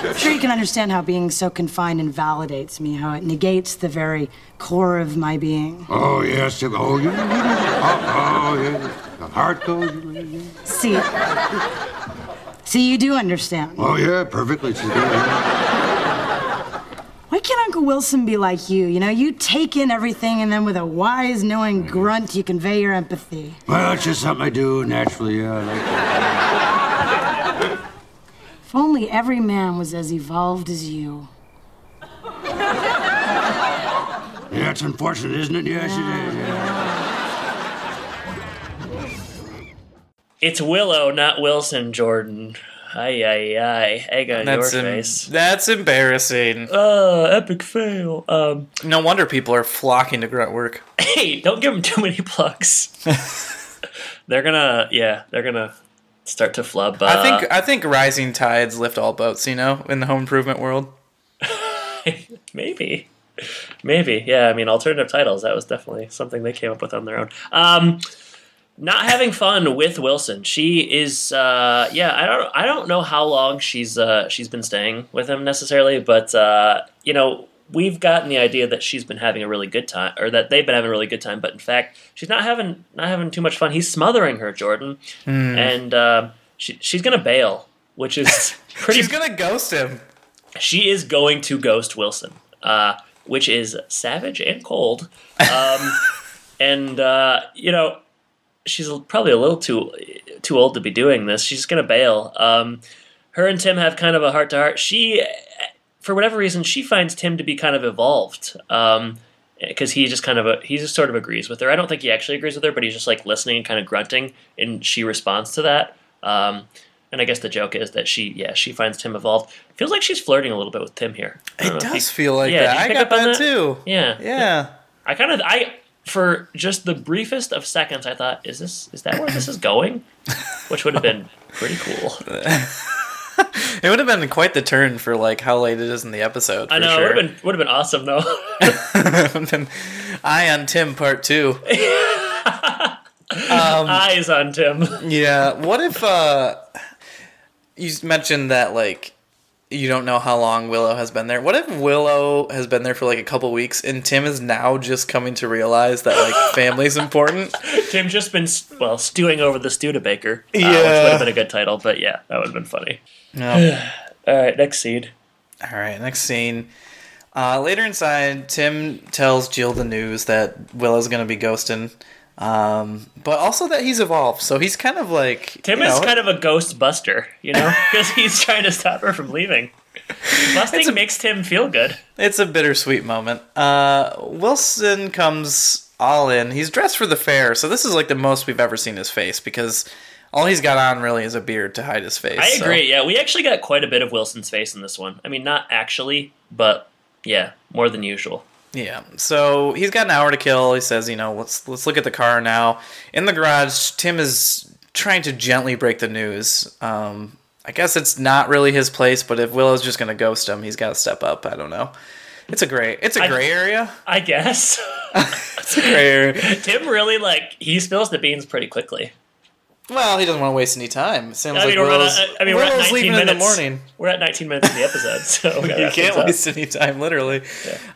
I'm sure you can understand how being so confined invalidates me, how it negates the very core of my being. Oh, yes. Oh, yeah. Oh, oh, yeah. The heart goes. yeah. See, see, you do understand. Oh, yeah, perfectly. Why can't Uncle Wilson be like you? You know, you take in everything and then with a wise, knowing grunt, you convey your empathy. Well, it's just something I do naturally, yeah. I like that. If only every man was as evolved as you. Yeah, it's unfortunate, isn't it? Yes, it is. Yeah. It's Willow, not Wilson, Jordan. Ay, ay, ay. Egg on That's your em- face. that's embarrassing. Uh, epic fail. Um, No wonder people are flocking to grunt work. hey, don't give them too many plugs. they're gonna, yeah, they're gonna start to flub. Uh, I think I think rising tides lift all boats. You know, in the home improvement world. maybe, maybe, yeah. I mean, alternative titles. That was definitely something they came up with on their own. Um, not having fun with Wilson. She is, uh, yeah. I don't, I don't know how long she's uh, she's been staying with him necessarily, but uh, you know, we've gotten the idea that she's been having a really good time, or that they've been having a really good time. But in fact, she's not having not having too much fun. He's smothering her, Jordan, and uh, she, she's gonna bail, which is pretty. She's gonna ghost him. she is going to ghost Wilson, uh, which is savage and cold. Um, and uh, you know, she's probably a little too too old to be doing this. She's going to bail. Um, her and Tim have kind of a heart to heart. She, for whatever reason, she finds Tim to be kind of evolved. Um, because he just kind of a, he just sort of agrees with her. I don't think he actually agrees with her, but he's just like listening and kind of grunting, and she responds to that. Um, and I guess the joke is that she, yeah, she finds Tim evolved. Feels like she's flirting a little bit with Tim here. It does you- feel like yeah, that. I got on that, too. Yeah, Yeah. I kind of, I for just the briefest of seconds, I thought, is this, is that where this is going? Which would have been pretty cool. It would have been quite the turn for like how late it is in the episode. For I know sure. it would have been would have been awesome though. I on Tim part two. Eyes on Tim. Yeah. What if uh you mentioned that like you don't know how long Willow has been there. What if Willow has been there for like a couple weeks and Tim is now just coming to realize that like family's important? Tim just been well stewing over the Studebaker, uh, which Yeah. would have been a good title. But yeah, that would have been funny. No. All right, next scene. All right, next scene. Uh, later inside, Tim tells Jill the news that Willow's going to be ghosting, um, but also that he's evolved. So he's kind of like Tim you is know, kind of a ghost buster, you know, because he's trying to stop her from leaving. Busting a- makes Tim feel good. It's a bittersweet moment. Uh, Wilson comes all in. He's dressed for the fair, so this is like the most we've ever seen his face because all he's got on really is a beard to hide his face. I so- agree. Yeah, we actually got quite a bit of Wilson's face in this one. I mean, not actually, but yeah, more than usual. Yeah. So he's got an hour to kill. He says, you know, let's let's look at the car now. In the garage, Tim is trying to gently break the news. Um, I guess it's not really his place, but if Willow's just gonna ghost him, he's got to step up. I don't know. It's a gray. It's a gray area. I guess It's a gray area. Tim really like he spills the beans pretty quickly. Well, he doesn't want to waste any time. It sounds I like we're at, Willow's, I mean, we're at 19 leaving minutes. in the morning. We're at 19 minutes in the episode, so You can't waste any time, literally.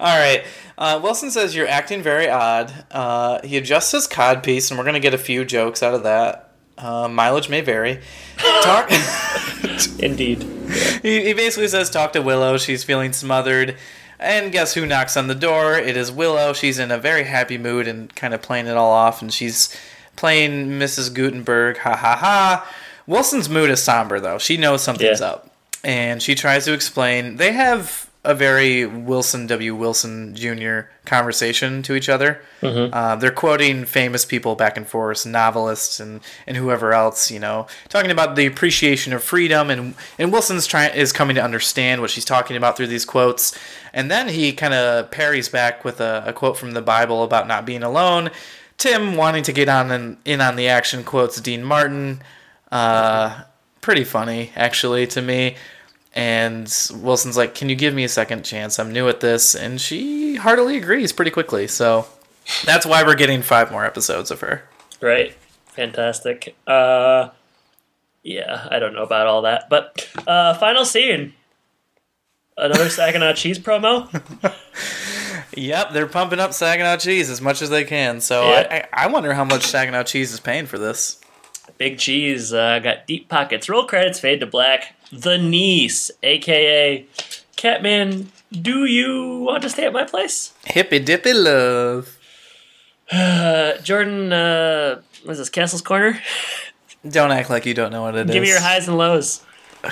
All right. Uh, Wilson says you're acting very odd. Uh, he adjusts his cod piece, and we're going to get a few jokes out of that. Uh, mileage may vary. Talk. Indeed. he, he basically says, "Talk to Willow. She's feeling smothered." And guess who knocks on the door? It is Willow. She's in a very happy mood and kind of playing it all off, and she's playing Mrs. Gutenberg. Ha ha ha. Wilson's mood is somber though. She knows something's Yeah. up, and she tries to explain. They have a very Wilson W. Wilson Jr. conversation to each other. Uh, they're quoting famous people back and forth, novelists and, and whoever else, you know, talking about the appreciation of freedom. And, and Wilson's trying is coming to understand what she's talking about through these quotes. And then he kind of parries back with a, a quote from the Bible about not being alone. Tim wanting to get on and in on the action quotes Dean Martin. Uh, pretty funny, actually, to me. And Wilson's like, Can you give me a second chance? I'm new at this. And she heartily agrees pretty quickly. So that's why we're getting five more episodes of her. Right. Fantastic. Uh, yeah, I don't know about all that. But uh, final scene. Another Saginaw cheese promo. Yep, they're pumping up Saginaw cheese as much as they can. So Yeah. I, I, I wonder how much Saginaw cheese is paying for this. Big Cheese uh, got deep pockets. Roll credits, fade to black. The niece, aka Catman. Do you want to stay at my place? Hippy dippy love. Uh, Jordan, uh, what is this? Castle's Corner? Don't act like you don't know what it is. Give me your highs and lows.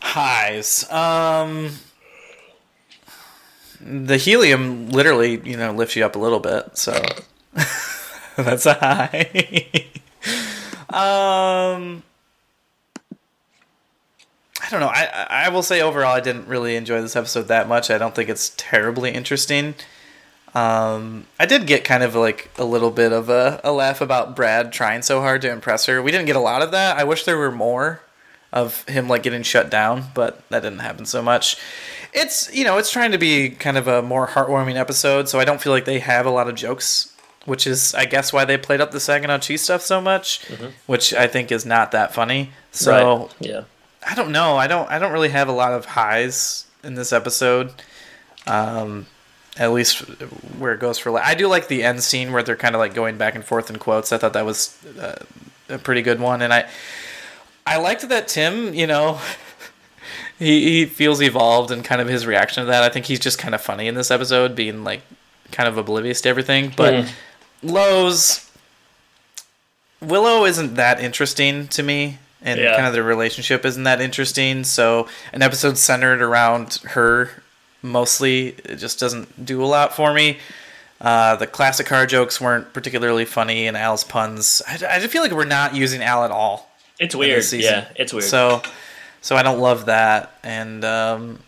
highs. Um, the helium literally, you know, lifts you up a little bit, so that's a high. um, I don't know. I I will say overall, I didn't really enjoy this episode that much. I don't think it's terribly interesting. Um, I did get kind of like a little bit of a, a laugh about Brad trying so hard to impress her. We didn't get a lot of that. I wish there were more of him like getting shut down, but that didn't happen so much. It's you know it's trying to be kind of a more heartwarming episode, so I don't feel like they have a lot of jokes, which is I guess why they played up the Saginaw cheese stuff so much, which I think is not that funny. So Right. Yeah. I don't know. I don't. I don't really have a lot of highs in this episode. Um, at least where it goes for. la- I do like the end scene where they're kind of like going back and forth in quotes. I thought that was uh, a pretty good one, and I I liked that Tim. You know. He, he feels evolved and kind of his reaction to that. I think he's just kind of funny in this episode, being like kind of oblivious to everything. But Lowe's Willow isn't that interesting to me, and Yeah. kind of the relationship isn't that interesting. So an episode centered around her mostly it just doesn't do a lot for me. Uh, the classic car jokes weren't particularly funny, and Al's puns. I, I just feel like we're not using Al at all. It's weird. Yeah, it's weird. So, so I don't love that, and um,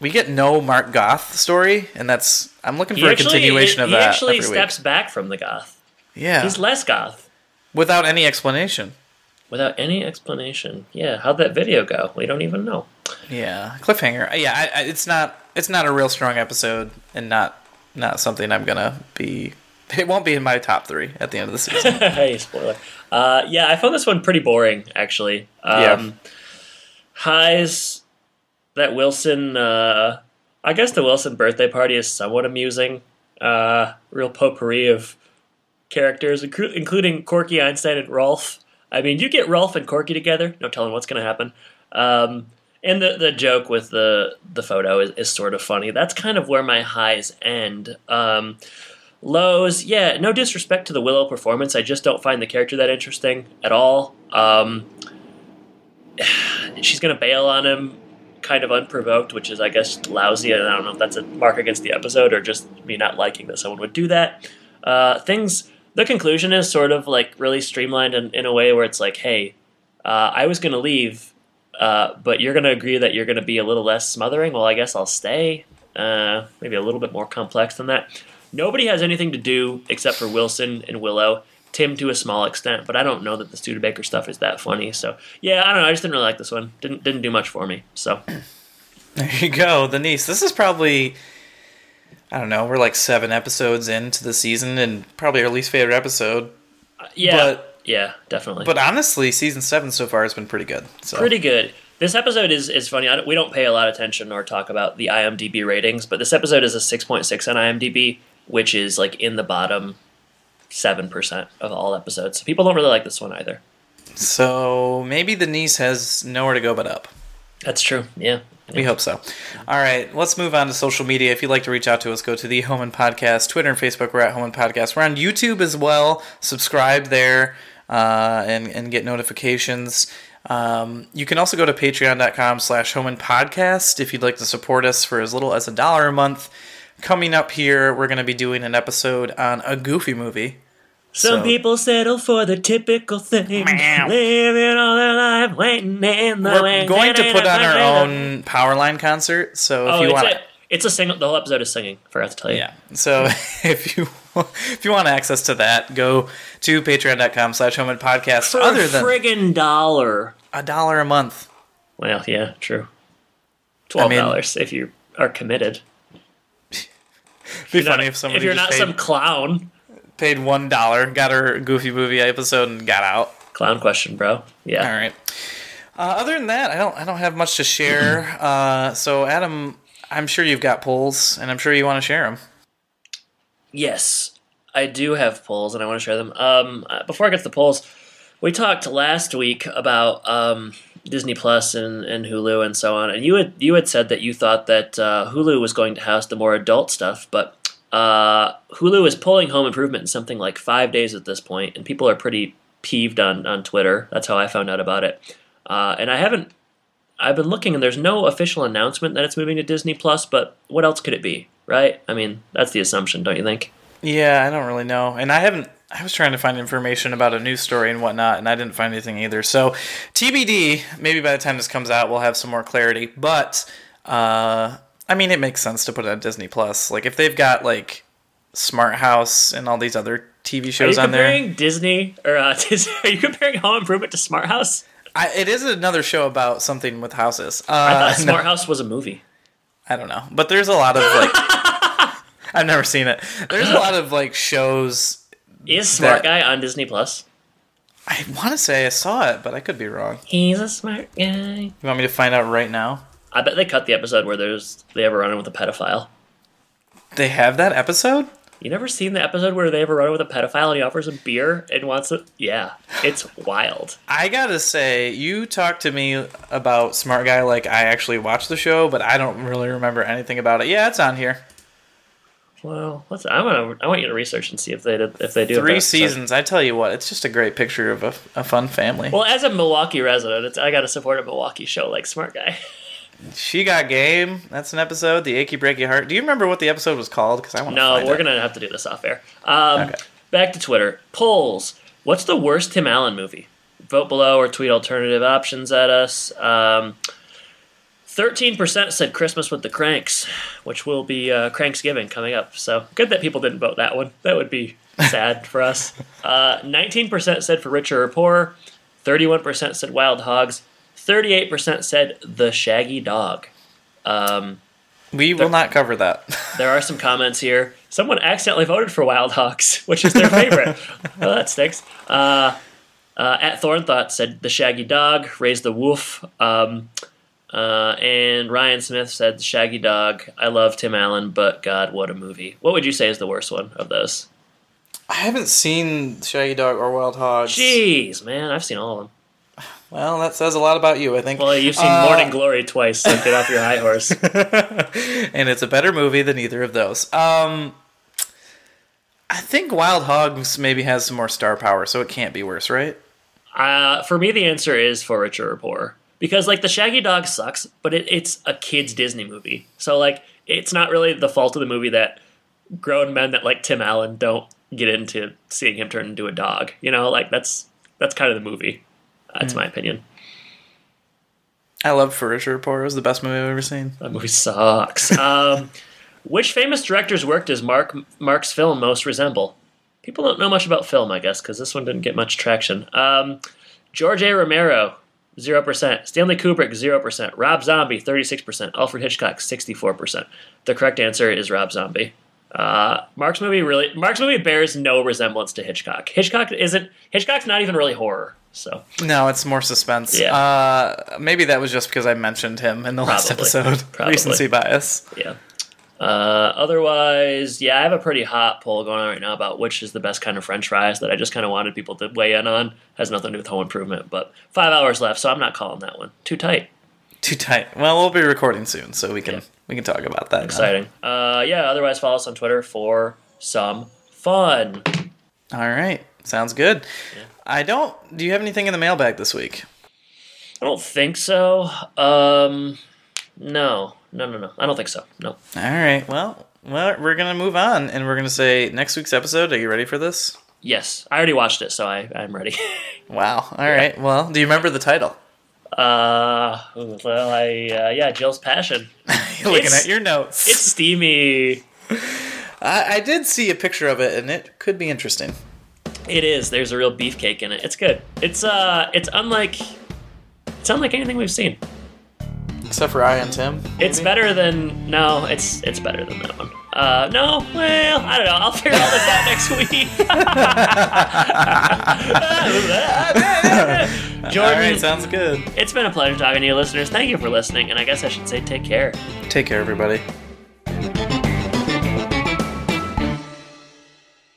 we get no Mark Goth story, and that's I'm looking he for a actually, continuation of he that. He actually steps week. back from the goth. Yeah, He's less goth without any explanation. without any explanation. Yeah, how'd that video go? We don't even know. Yeah, cliffhanger. Yeah, I, I, it's not it's not a real strong episode, and not not something I'm gonna be. It won't be in my top three at the end of the season. hey, spoiler. Uh, yeah, I found this one pretty boring, actually. Um, Yeah. Highs that Wilson. Uh, I guess the Wilson birthday party is somewhat amusing. Uh, real potpourri of characters, inclu- including Corky Einstein and Rolf. I mean, you get Rolf and Corky together, no telling what's going to happen. Um, and the the joke with the the photo is, is sort of funny. That's kind of where my highs end. Um, lows, yeah, no disrespect to the Willow performance. I just don't find the character that interesting at all. Um, she's gonna bail on him kind of unprovoked, which is I guess lousy, and I don't know if that's a mark against the episode or just me not liking that someone would do that. Uh, things the conclusion is sort of like really streamlined in, in a way where it's like, hey, uh, I was gonna leave, uh, but you're gonna agree that you're gonna be a little less smothering. Well, I guess I'll stay. Uh, maybe a little bit more complex than that. Nobody has anything to do except for Wilson and Willow. Tim to a small extent, but I don't know that the Studebaker stuff is that funny. So yeah, I don't know. I just didn't really like this one. Didn't didn't do much for me. So there you go, the niece. This is probably. I don't know. We're like seven episodes into the season, and probably our least favorite episode. Uh, yeah, But- yeah, definitely. But honestly, season seven so far has been pretty good. So pretty good. This episode is, is funny. I don't, we don't pay a lot of attention or talk about the IMDb ratings, but this episode is a 6.6 on IMDb, which is like in the bottom 7% of all episodes. So people don't really like this one either. So maybe the niece has nowhere to go but up. That's true. Yeah. We hope so. All right, let's move on to social media. If you'd like to reach out to us, go to the Home and Podcast, Twitter and Facebook. We're at Home and Podcast. We're on YouTube as well. Subscribe there uh, and and get notifications. Um, you can also go to patreon.com slash home and podcast if you'd like to support us for as little as a dollar a month. Coming up here, we're going to be doing an episode on a goofy movie. Some So- people settle for the typical thing, living all their life waiting in the We're going to put on our own Powerline concert, so if Oh, you want a, It's a single. The whole episode is singing. Forgot to tell you. Yeah. So if you if you want access to that, go to patreon.com slash home podcast. For Other a than friggin' dollar. a dollar a month. Well, yeah, true. Twelve dollars if you are committed. Be You're not- funny if somebody if you're not paid, some clown. paid one dollar, got her goofy movie episode and got out. Clown question, bro. Yeah. All right. Uh, other than that, I don't I don't have much to share. Uh, so Adam, I'm sure you've got polls, and I'm sure you want to share them. Yes, I do have polls, and I want to share them. Um, uh, before I get to the polls, we talked last week about um, Disney Plus and, and Hulu and so on, and you had you had said that you thought that uh, Hulu was going to house the more adult stuff, but uh, Hulu is pulling Home Improvement in something like five days at this point, and people are pretty peeved on on Twitter. That's how I found out about it, uh, and I haven't. I've been looking, and there's no official announcement that it's moving to Disney Plus. But what else could it be, right? I mean, that's the assumption, don't you think? Yeah, I don't really know, and I haven't. I was trying to find information about a news story and whatnot, and I didn't find anything either. So TBD. Maybe by the time this comes out, we'll have some more clarity. But uh, I mean, it makes sense to put it on Disney Plus. Like if they've got like Smart House and all these other TV shows on there. comparing Disney or uh, Disney, are you comparing Home Improvement to Smart House? I, it is another show about something with houses. Uh, I thought no, Smart House was a movie. I don't know, but there's a lot of like. I've never seen it. There's a lot of like shows. Is Smart That- Guy on Disney Plus? I want to say I saw it, but I could be wrong. He's a smart guy. You want me to find out right now? I bet they cut the episode where there's they have a run with a pedophile. They have that episode. You never seen the episode where they have a run with a pedophile and he offers him beer and wants it? Yeah, it's wild. I gotta say, you talked to me about Smart Guy like I actually watched the show, but I don't really remember anything about it. Yeah, it's on here. Well, let's. I want to. I want you to research and see if they did, if they do Three seasons. I tell you what, it's just a great picture of a, a fun family. Well, as a Milwaukee resident, it's, I got to support a Milwaukee show like Smart Guy. she got game. That's an episode. The achy breaky heart. Do you remember what the episode was called? Because I want. No, we're it. gonna have to do this off air. Um, Okay. Back to Twitter polls. What's the worst Tim Allen movie? Vote below or tweet alternative options at us. Um, Thirteen percent said Christmas with the Cranks, which will be uh, Cranksgiving coming up. So good that people didn't vote that one. That would be sad for us. Uh, Nineteen percent said for richer or poorer. Thirty-one percent said Wild Hogs. Thirty-eight percent said The Shaggy Dog. Um, We will not cover that. there are some comments here. Someone accidentally voted for Wild Hogs, which is their favorite. well, that stinks. Uh, uh, at Thornthought said the Shaggy Dog, Raise the Wolf. Um, uh, and Ryan Smith said Shaggy Dog. I love Tim Allen, but God, what a movie! What would you say is the worst one of those? I haven't seen Shaggy Dog or Wild Hogs. Jeez, man, I've seen all of them. Well, that says a lot about you, I think. Well, you've seen Uh, Morning Glory twice, so get off your high horse. and it's a better movie than either of those. Um, I think Wild Hogs maybe has some more star power, so it can't be worse, right? Uh, for me, the answer is for richer or poor. Because like the Shaggy Dog sucks, but it, it's a kids Disney movie, so like it's not really the fault of the movie that grown men that like Tim Allen don't get into seeing him turn into a dog. You know, like that's that's kind of the movie. That's my opinion. I love For Richer or Poor. It was the best movie I've ever seen. That movie sucks. um, which famous director's work does Mark Mark's film most resemble? People don't know much about film, I guess, because this one didn't get much traction. Um, George A. Romero, zero percent. Stanley Kubrick, zero percent. Rob Zombie, thirty-six percent. Alfred Hitchcock, sixty-four percent. The correct answer is Rob Zombie. Uh, Mark's movie really, Mark's movie bears no resemblance to Hitchcock. Hitchcock isn't. Hitchcock's not even really horror. So No, it's more suspense. Yeah. Uh, maybe that was just because I mentioned him in the last episode. Probably. Recency bias. Yeah. Uh, otherwise, yeah, I have a pretty hot poll going on right now about which is the best kind of French fries that I just kind of wanted people to weigh in on. Has nothing to do with home improvement, but five hours left, so I'm not calling that one. Too tight. Too tight. Well, we'll be recording soon, so we can Yeah. we can talk about that. Exciting. Uh, yeah. Otherwise, follow us on Twitter for some fun. All right, sounds good. I don't. Do you have anything in the mailbag this week? I don't think so. Um, no, no, no, no. I don't think so. No. All right. Well, well, we're gonna move on, and we're gonna say next week's episode. Are you ready for this? Yes, I already watched it, so I, I'm ready. Wow. All right. Well, do you remember the title? Uh, well, I uh, yeah, Jill's passion. Looking It's- at your notes. It's steamy. I, I did see a picture of it, and it could be interesting. It is. There's a real beefcake in it. It's good. It's uh, it's unlike, it's unlike anything we've seen. Except for I and Tim. It's better than no. It's it's better than that one. Uh, no. Well, I don't know. I'll figure all this out next week. Jordan, All right, sounds good. it's been a pleasure talking to you, listeners. Thank you for listening, and I guess I should say take care. Take care, everybody.